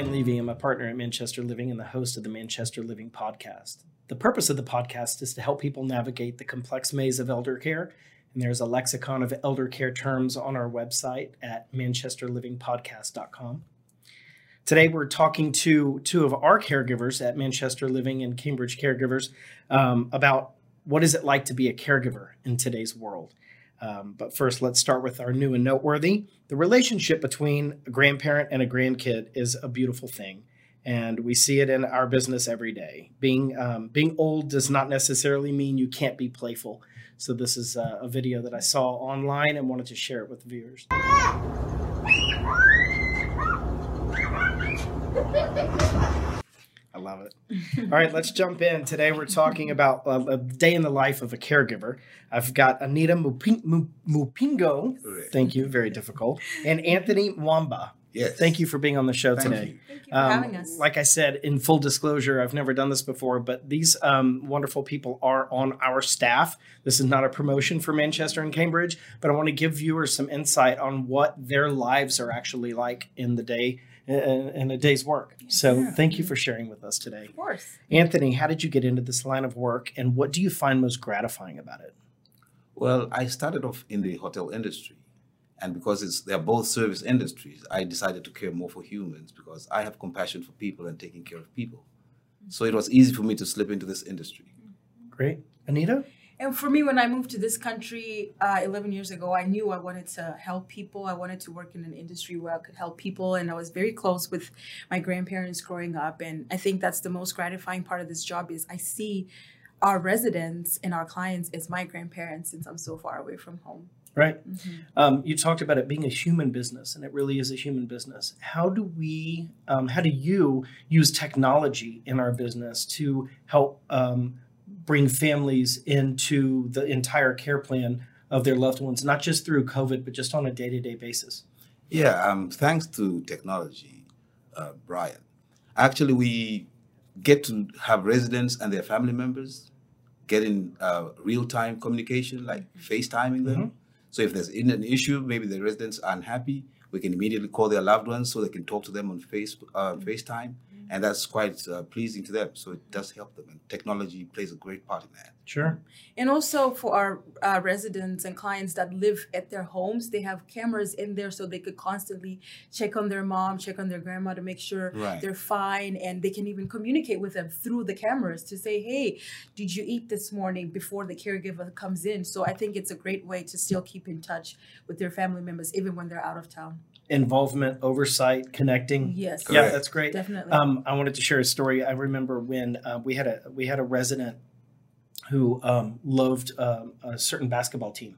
Brian Levy. I'm a partner at Manchester Living and the host of the Manchester Living podcast. The purpose of the podcast is to help people navigate the complex maze of elder care. And there's a lexicon of elder care terms on our website at manchesterlivingpodcast.com. Today, we're talking to two of our caregivers at Manchester Living and Cambridge Caregivers um, about what is it like to be a caregiver in today's world. Um, but first, let's start with our new and noteworthy. The relationship between a grandparent and a grandkid is a beautiful thing, and we see it in our business every day. Being um, being old does not necessarily mean you can't be playful. So this is a, a video that I saw online and wanted to share it with viewers. I love it. All right, let's jump in. Today we're talking about uh, a day in the life of a caregiver. I've got Anita Mupin- Mupingo. Thank you, very difficult. And Anthony Mwamba. Yes. Thank you for being on the show Thank today. you. Thank you for having us. Um, Like I said, in full disclosure, I've never done this before, but these um, wonderful people are on our staff. This is not a promotion for Manchester and Cambridge, but I want to give viewers some insight on what their lives are actually like in the day, in, in a day's work. So Yeah. thank you for sharing with us today. of course. Anthony, how did you get into this line of work, and what do you find most gratifying about it? Well, I started off in the hotel industry, and because it's they're both service industries, I decided to care more for humans because I have compassion for people and taking care of people. So it was easy for me to slip into this industry. Great, Anita. And for me, when I moved to this country uh, 11 years ago, I knew I wanted to help people. I wanted to work in an industry where I could help people. And I was very close with my grandparents growing up. And I think that's the most gratifying part of this job is I see our residents and our clients as my grandparents since I'm so far away from home. Right. Um, you talked about it being a human business, and it really is a human business. How do we, um, how do you use technology in our business to help um, bring families into the entire care plan of their loved ones, not just through COVID, but just on a day to day basis? Yeah, um, thanks to technology, uh, Brian. Actually, we get to have residents and their family members get in uh, real time communication, like FaceTiming them. So if there's in an issue, maybe the residents are unhappy, we can immediately call their loved ones so they can talk to them on face uh, FaceTime, and that's quite uh, pleasing to them. So it does help them, and technology plays a great part in that. Sure. And also for our uh, residents and clients that live at their homes, they have cameras in there so they could constantly check on their mom, check on their grandma to make sure Right. they're fine. And they can even communicate with them through the cameras to say, hey, did you eat this morning before the caregiver comes in? So I think it's a great way to still keep in touch with their family members, even when they're out of town. Involvement, oversight, connecting. Yes, Yeah, that's great. definitely. Um, I wanted to share a story. I remember when uh, we had a we had a resident who um, loved um, a certain basketball team,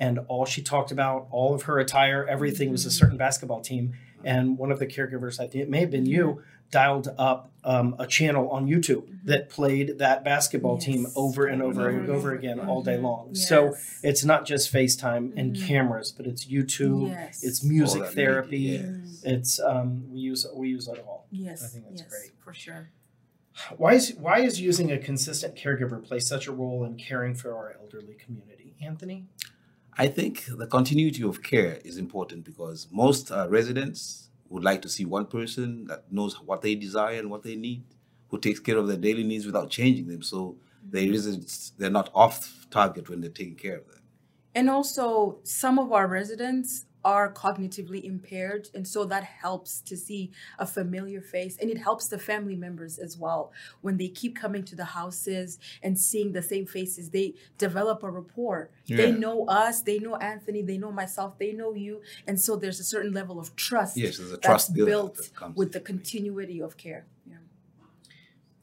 and all she talked about, all of her attire, everything was a certain basketball team. And one of the caregivers, I think it may have been you, dialed up um, a channel on YouTube that played that basketball team over and over and Over over and again all day Mhm. long. So it's not just FaceTime and Mhm. cameras, but it's YouTube, Yes. it's music that therapy. yes. It's um, we use we use it all. yes, I think that's yes, great. for sure. Why is why is using a consistent caregiver play such a role in caring for our elderly community, Anthony? I think the continuity of care is important because most uh, residents would like to see one person that knows what they desire and what they need, who takes care of their daily needs without changing them. So they residents they're not off target when they're taking care of them. And also, some of our residents are cognitively impaired, and so that helps to see a familiar face, and it helps the family members as well when they keep coming to the houses and seeing the same faces. They develop a rapport. They know us, they know Anthony, they know myself, they know you, and so there's a certain level of trust Yes, there's a trust built that with the continuity of care.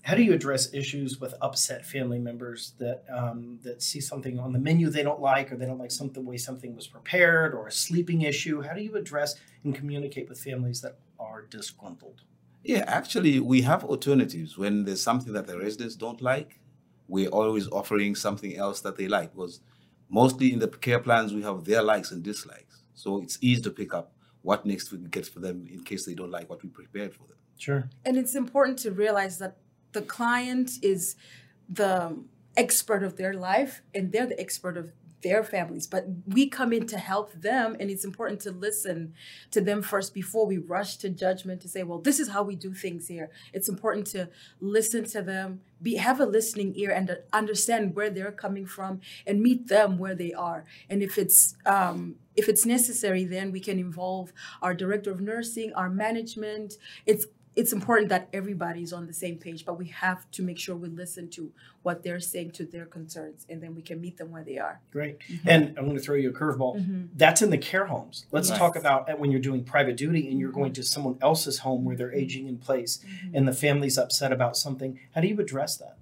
Yeah. How do you address issues with upset family members that um, that see something on the menu they don't like, or they don't like something the way something was prepared, or a sleeping issue? How do you address and communicate with families that are disgruntled? Yeah, actually, we have alternatives. When there's something that the residents don't like, we're always offering something else that they like. Because mostly in the care plans, we have their likes and dislikes. So it's easy to pick up what next we can get for them in case they don't like what we prepared for them. Sure. And it's important to realize that the client is the expert of their life and they're the expert of their families but we come in to help them and it's important to listen to them first before we rush to judgment to say well this is how we do things here. It's important to listen to them be have a listening ear and understand where they're coming from and meet them where they are. And if it's um, if it's necessary then we can involve our director of nursing our management. It's it's important that everybody's on the same page, but we have to make sure we listen to what they're saying to their concerns, and then we can meet them where they are. Great. Mm-hmm. And I'm going to throw you a curveball. Mm-hmm. That's in the care homes. Let's Yes. talk about eh, when you're doing private duty and you're going mm-hmm. to someone else's home where they're aging in place and the family's upset about something. How do you address that?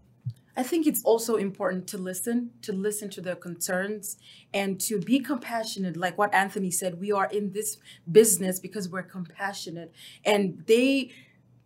I think it's also important to listen, to listen to their concerns and to be compassionate. Like what Anthony said, we are in this business because we're compassionate. And they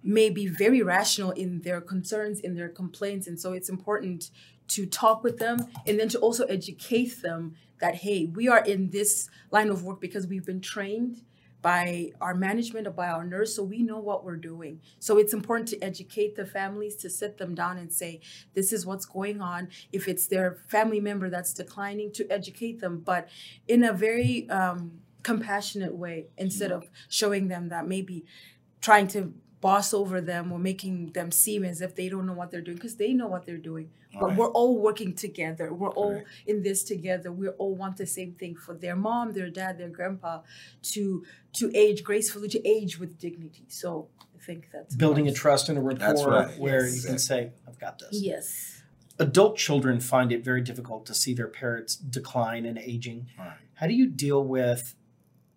may be very rational in their concerns, in their complaints. And so it's important to talk with them and then to also educate them that, hey, we are in this line of work because we've been trained by our management or by our nurse, so we know what we're doing. So it's important to educate the families, to sit them down and say, this is what's going on. If it's their family member that's declining, to educate them, but in a very um, compassionate way instead of showing them that maybe trying to boss over them or making them seem as if they don't know what they're doing because they know what they're doing but Right. we're all working together we're all Correct. in this together we all want the same thing for their mom their dad their grandpa to to age gracefully to age with dignity so i think that's Building a trust and a rapport That's right. where Yes. you can say, I've got this. yes Adult children find it very difficult to see their parents decline and aging. Right. How do you deal with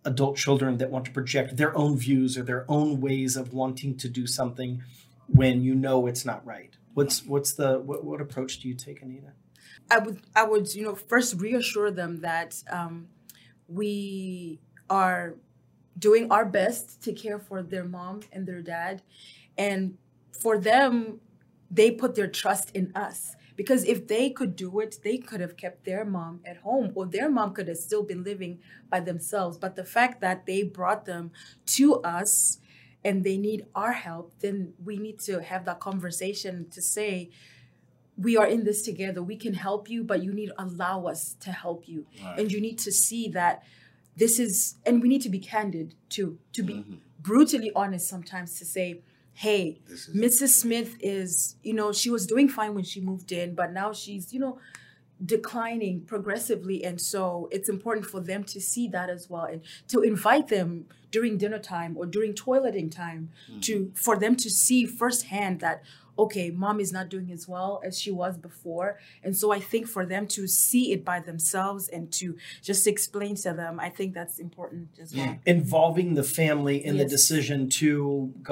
adult children that want to project their own views or their own ways of wanting to do something when you know it's not right? What's what's the what, what approach do you take, Anita? I would I would you know first reassure them that um, we are doing our best to care for their mom and their dad, and for them, they put their trust in us because if they could do it, they could have kept their mom at home, or their mom could have still been living by themselves. But the fact that they brought them to us and they need our help, then we need to have that conversation to say, we are in this together. We can help you, but you need to allow us to help you. Right. And you need to see that this is, and we need to be candid too, to be Mhm. brutally honest sometimes to say, hey, Mrs. Smith is, you know, she was doing fine when she moved in, but now she's, you know, declining progressively. And so it's important for them to see that as well and to invite them during dinner time or during toileting time to mm-hmm. for them to see firsthand that okay mom is not doing as well as she was before and so i think for them to see it by themselves and to just explain to them i think that's important as well Involving the family in the decision to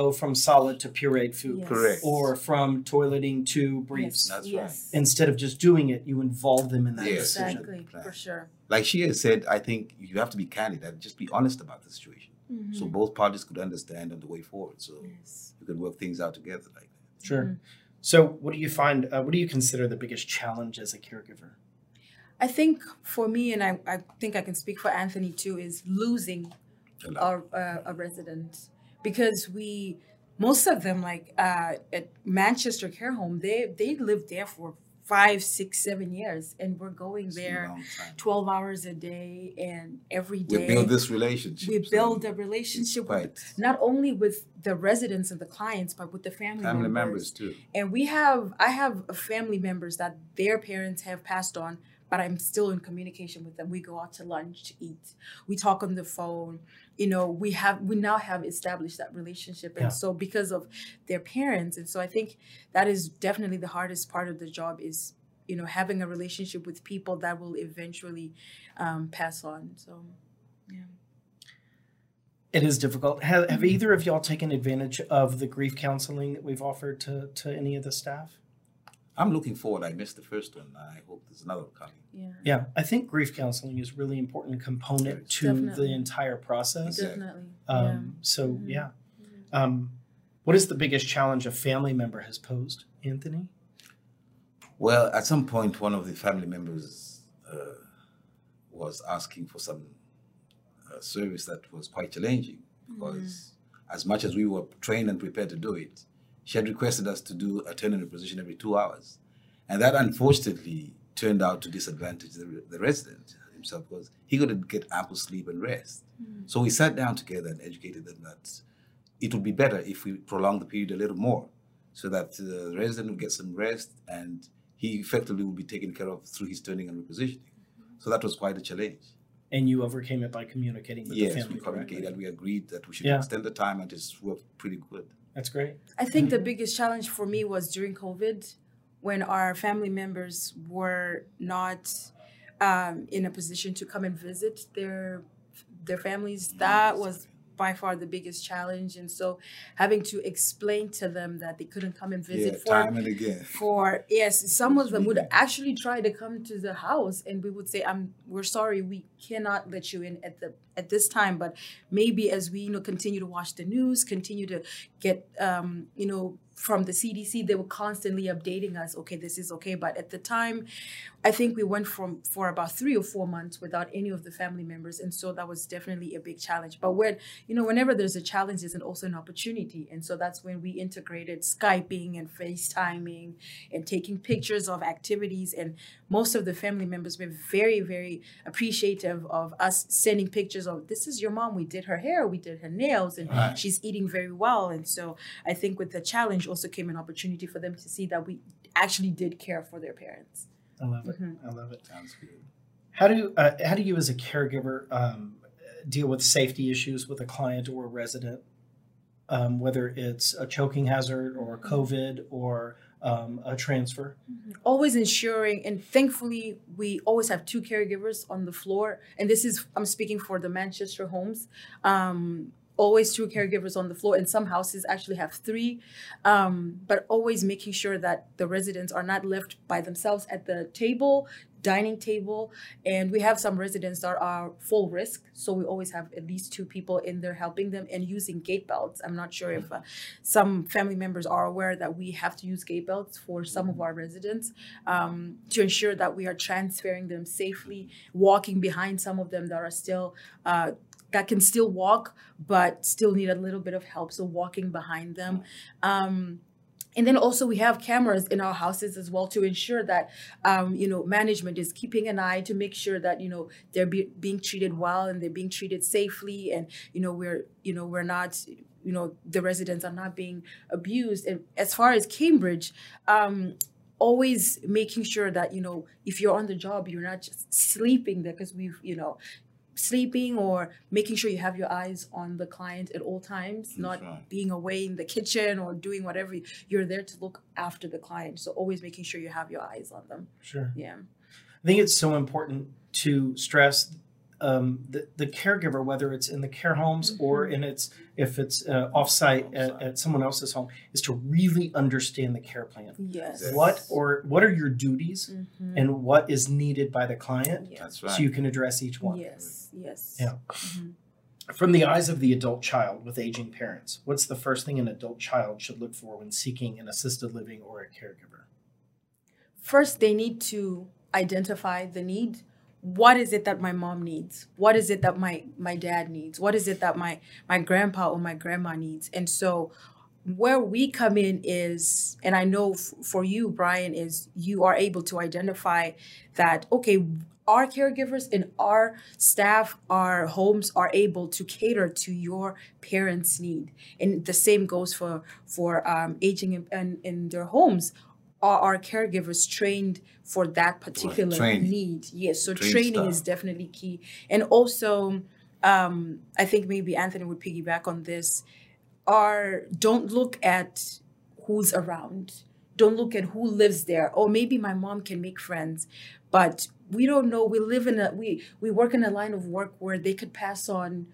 go from solid to pureed food Yes. Correct. or from toileting to briefs. yes. That's right. Instead of just doing it, you involve them in that Yes. decision. exactly Plan. for sure like she has said, I think you have to be candid and just be honest about the situation. So Mhm. both parties could understand on the way forward. So yes. you could work things out together like that. Sure. Mhm. So, what do you find? Uh, what do you consider the biggest challenge as a caregiver? I think for me, and I, I think I can speak for Anthony too, is losing A lot. our uh, a resident because we most of them like uh, at Manchester Care Home they they lived there for five six seven years and we're going It's there 12 hours a day and every day We build this relationship. we so build a relationship with not only with the residents and the clients but with the family, family members members too. and we have i have family members that their parents have passed on but i'm still in communication with them we go out to lunch to eat we talk on the phone you know we have we now have established that relationship and Yeah. so because of their parents and so i think that is definitely the hardest part of the job is you know having a relationship with people that will eventually um, pass on so yeah. It is difficult. Have, have either of y'all taken advantage of the grief counseling that we've offered to, to any of the staff? I'm looking forward. I missed the first one. I hope there's another one coming. yeah Yeah, I think grief counseling is really important component to Definitely. the entire process. Definitely Um, so Mhm. yeah, um, what is the biggest challenge a family member has posed, Anthony? Well, at some point, one of the family members uh, was asking for some uh, service that was quite challenging because, as much as we were trained and prepared to do it, she had requested us to do a turn in reposition every two hours. And that unfortunately turned out to disadvantage the, the resident. himself because he couldn't get ample sleep and rest. Mm. So we sat down together and educated them that it would be better if we prolong the period a little more so that the resident would get some rest and he effectively would be taken care of through his turning and repositioning. So that was quite a challenge. And you overcame it by communicating with yes, the family. we communicated correctly. we agreed that we should Yeah. extend the time and it's worked pretty good. That's great. I think the biggest challenge for me was during COVID when our family members were not um, in a position to come and visit their their families. That was by far the biggest challenge, and so having to explain to them that they couldn't come and visit yeah, for time and again. for yes some of them would actually try to come to the house and we would say i'm we're sorry we cannot let you in at the at this time but maybe as we you know continue to watch the news continue to get um you know from the cdc they were constantly updating us okay this is okay. But at the time i think we went from for about three or four months without any of the family members. And so that was definitely a big challenge. But when you know whenever there's a challenge there's also an opportunity. And so that's when we integrated skyping and facetiming and taking pictures of activities. And most of the family members were very very appreciative of us sending pictures of this is your mom we did her hair we did her nails and Right. she's eating very well and so i think with the challenge also came an opportunity for them to see that we actually did care for their parents I love it. Mhm. I love it. Sounds good. How do uh, how do you as a caregiver um, deal with safety issues with a client or a resident, um, whether it's a choking hazard or COVID or um, a transfer? always ensuring and thankfully we always have two caregivers on the floor and this is i'm speaking for the manchester homes um, always two caregivers on the floor and some houses actually have three um, but always making sure that the residents are not left by themselves at the table dining table and we have some residents that are full risk so we always have at least two people in there helping them and using gait belts. I'm not sure if uh, some family members are aware that we have to use gait belts for some of our residents um, to ensure that we are transferring them safely walking behind some of them that are still uh, that can still walk but still need a little bit of help so walking behind them. Um, and then also we have cameras in our houses as well to ensure that um, you know management is keeping an eye to make sure that you know they're be- being treated well and they're being treated safely and you know we're you know we're not you know the residents are not being abused. And as far as cambridge um, always making sure that you know if you're on the job you're not just sleeping there because we've you know sleeping or making sure you have your eyes on the client at all times That's not right. being away in the kitchen or doing whatever you're there to look after the client so always making sure you have your eyes on them Sure. yeah I think it's so important to stress um, the, the caregiver, whether it's in the care homes or in its if it's uh, offsite at, Offsite. at someone else's home, is to really understand the care plan. yes Yes. What or what are your duties Mhm. and what is needed by the client, Yeah. That's right. so you can address each one. yes yes Yeah. Mhm. From the eyes of the adult child with aging parents, what's the first thing an adult child should look for when seeking an assisted living or a caregiver? first they need to identify the need what is it that my mom needs? What is it that my my dad needs? What is it that my my grandpa or my grandma needs? And so where we come in is and i know f- for you brian is you are able to identify that okay our caregivers and our staff our homes are able to cater to your parents need. And the same goes for for um, aging in, in, in their homes are our caregivers trained for that particular training. need? Yes so Trained training staff. is definitely key. And also um, i think maybe anthony would piggyback on this. Are don't look at who's around. Don't look at who lives there. Or maybe my mom can make friends but we don't know. We live in a we we work in a line of work where they could pass on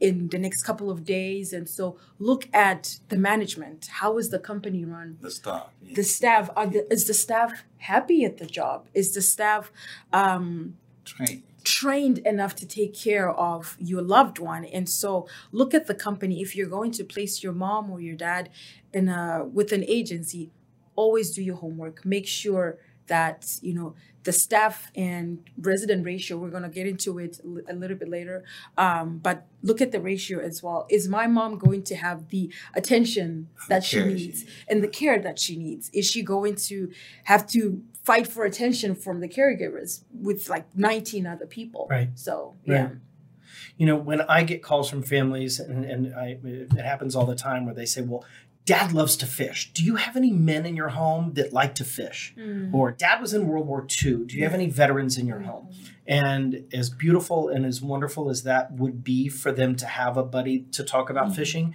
in the next couple of days and so look at the management how is the company run the staff. yeah. the staff are the, is the staff happy at the job is the staff um train. trained enough to take care of your loved one and so look at the company if you're going to place your mom or your dad in a with an agency always do your homework make sure that you know the staff and resident ratio, we're going to get into it a little bit later. Um, but look at the ratio as well. Is my mom going to have the attention that she she needs needs. and the care that she needs? Is she going to have to fight for attention from the caregivers with like 19 other people? Right. So, Right. yeah. You know, when I get calls from families, and, and I, it happens all the time, where they say, "Well, Dad loves to fish. Do you have any men in your home that like to fish?" Mm. Or Dad was in World War II. Do you have any veterans in your home? Mm-hmm. And as beautiful and as wonderful as that would be for them to have a buddy to talk about Mhm. fishing,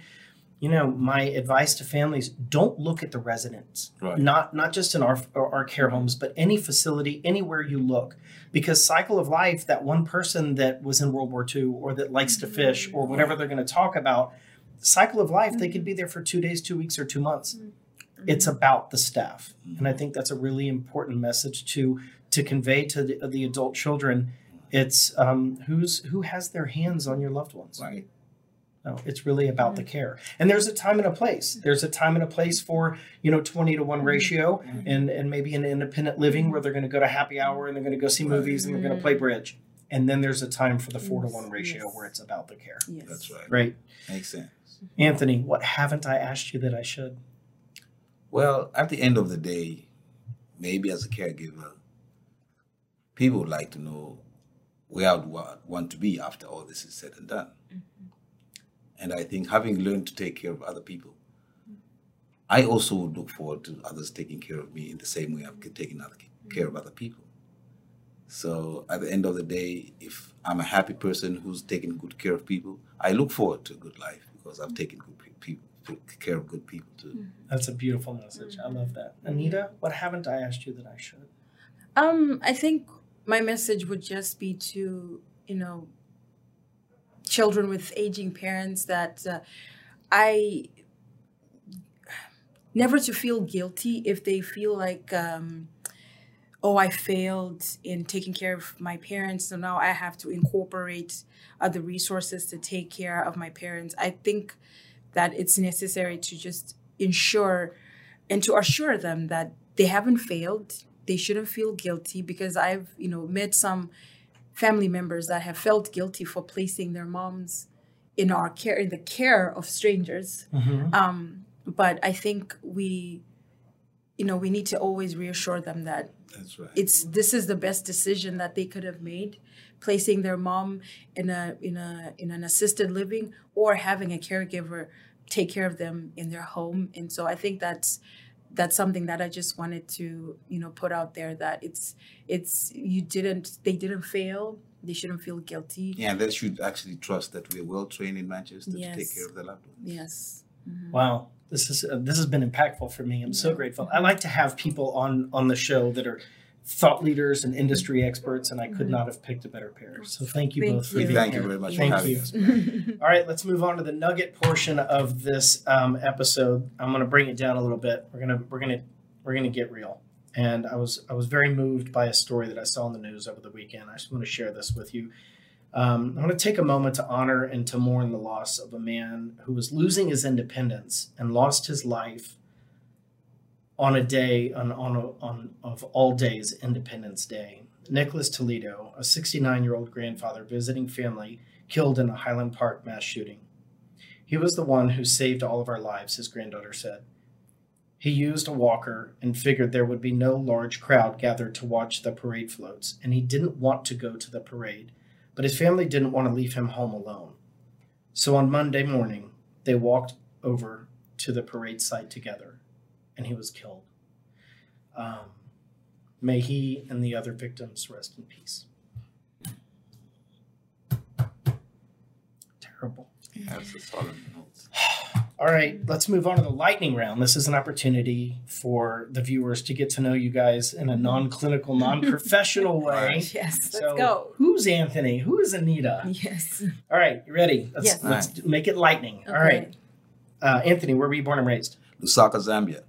you know, my advice to families: don't look at the residents, Right. not not just in our our care homes, but any facility, anywhere you look, because cycle of life, that one person that was in World War II or that likes to fish mm-hmm. or whatever they're going to talk about, cycle of life, they could mm-hmm. be there for two days, two weeks, or two months. Mm-hmm. It's mm-hmm. about the staff, and I think that's a really important message to to convey to the, the adult children. It's um, who's who has their hands on your loved ones. Right. No, it's really about the care. And there's a time and a place. There's a time and a place for, you know, 20 to 1 ratio and, and maybe an independent living where they're going to go to happy hour and they're going to go see movies and they're going to play bridge. And then there's a time for the 4 to 1 ratio yes. where it's about the care. Yes. That's right. Right. Makes sense. Anthony, what haven't I asked you that I should? Well, at the end of the day, maybe as a caregiver, people would like to know where I would want to be after all this is said and done. Mm-hmm. And I think having learned to take care of other people, I also would look forward to others taking care of me in the same way I've taken other, mm-hmm. care of other people. So at the end of the day, if I'm a happy person who's taking good care of people, I look forward to a good life because I've taken good pe- people, care of good people too. That's a beautiful message. I love that. Anita, what haven't I asked you that I should? Um, I think my message would just be to, you know, children with aging parents that uh, I never to feel guilty if they feel like, um, oh, I failed in taking care of my parents, so now I have to incorporate other resources to take care of my parents. I think that it's necessary to just ensure and to assure them that they haven't failed they shouldn't feel guilty because i've you know met some family members that have felt guilty for placing their moms in our care in the care of strangers Mm-hmm. um, but i think we you know we need to always reassure them that That's right. it's this is the best decision that they could have made placing their mom in a in a in an assisted living or having a caregiver take care of them in their home and so i think that's that's something that i just wanted to you know put out there that it's it's you didn't they didn't fail they shouldn't feel guilty Yeah, they should actually trust that we're well trained in Manchester to take care of the loved ones. yes Mhm. Wow, this is uh, this has been impactful for me. I'm so grateful. I like to have people on on the show that are thought leaders and industry experts, and I could not have picked a better pair. So thank you Thank both for you. being Thank you very much Thank for you. us. All right, let's move on to the nugget portion of this um, episode. I'm going to bring it down a little bit. We're gonna we're gonna we're gonna get real. And I was I was very moved by a story that I saw in the news over the weekend. I just want to share this with you. Um, I want to take a moment to honor and to mourn the loss of a man who was losing his independence and lost his life on a day on on, on of all days Independence Day. Nicholas Toledo, a 69 year old grandfather visiting family, killed in a Highland Park mass shooting. He was the one who saved all of our lives, his granddaughter said. He used a walker and figured there would be no large crowd gathered to watch the parade floats, and he didn't want to go to the parade, but his family didn't want to leave him home alone. So on Monday morning, they walked over to the parade site together, and he was killed. Um, may he and the other victims rest in peace. Terrible. Yeah, that's a solemn note. All right, let's move on to the lightning round. This is an opportunity for the viewers to get to know you guys in a non-clinical, non-professional way. yes let's So, go Who's Anthony? Who is Anita? yes All right, you ready? Let's, Yes. let's do- make it lightning. All right, uh, Anthony, where were you born and raised? Lusaka, Zambia.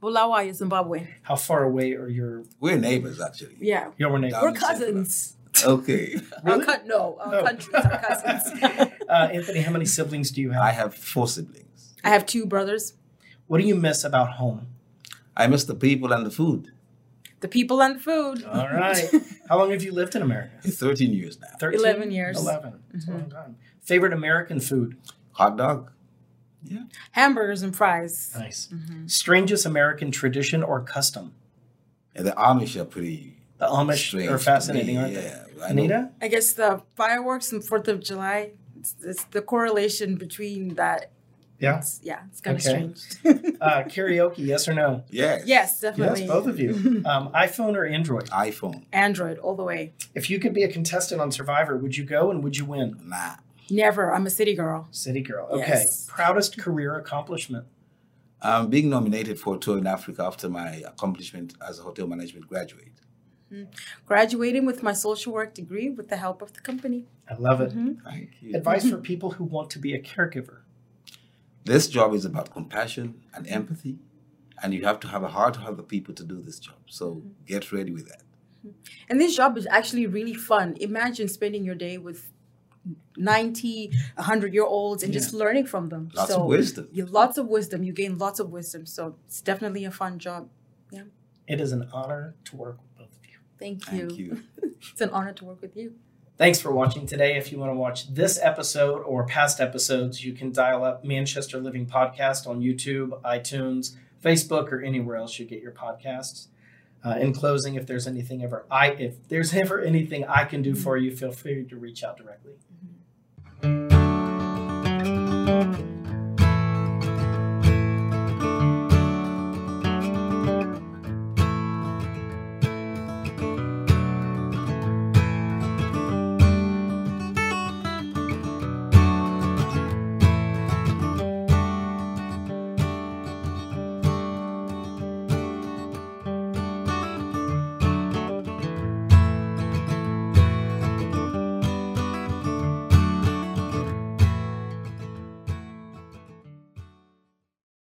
Bulawayo, Zimbabwe. How far away are your We're neighbors, actually. Yeah. your neighbors? We're cousins. Okay. Our Really? co- no, our Oh. countries are cousins. Uh, Anthony, how many siblings do you have? I have four siblings. I have two brothers. What do you miss about home? I miss the people and the food. The people and the food. All right. How long have you lived in America? 13 years now. 13? 11 years. 11. That's a Mhm. long time. Favorite American food? Hot dog. Yeah. Hamburgers and fries. Nice. Mhm. Strangest American tradition or custom? And the Amish are pretty The Amish strange are fascinating, me, aren't they? yeah. I know- Anita? I guess the fireworks and Fourth of July. It's, it's the correlation between that. Yeah. It's, yeah, it's kind of Okay. strange. Uh, karaoke, yes or no? Yes. yes, definitely. Yes, both of you. Um, iPhone or Android? iPhone. Android all the way. If you could be a contestant on Survivor, would you go and would you win? Nah. Never. I'm a city girl. City girl. Okay. Yes. Proudest career accomplishment? I'm being nominated for a tour in Africa after my accomplishment as a hotel management graduate. Graduating with my social work degree with the help of the company. I love it. Mhm. Thank you. Advice for people who want to be a caregiver? This job is about compassion and empathy, and you have to have a heart to other people to do this job. So mm-hmm. get ready with that. Mm-hmm. And this job is actually really fun. Imagine spending your day with 90, 100 year olds and just learning from them. Lots so of wisdom. You lots of wisdom. You gain lots of wisdom. So it's definitely a fun job. Yeah. It is an honor to work with both of you. Thank you. Thank you. It's an honor to work with you. Thanks for watching today. If you want to watch this episode or past episodes, you can dial up Manchester Living Podcast on YouTube, iTunes, Facebook, or anywhere else you get your podcasts. Uh, in closing, if there's anything ever I if there's ever anything I can do mm-hmm. for you, feel free to reach out directly. Mm-hmm.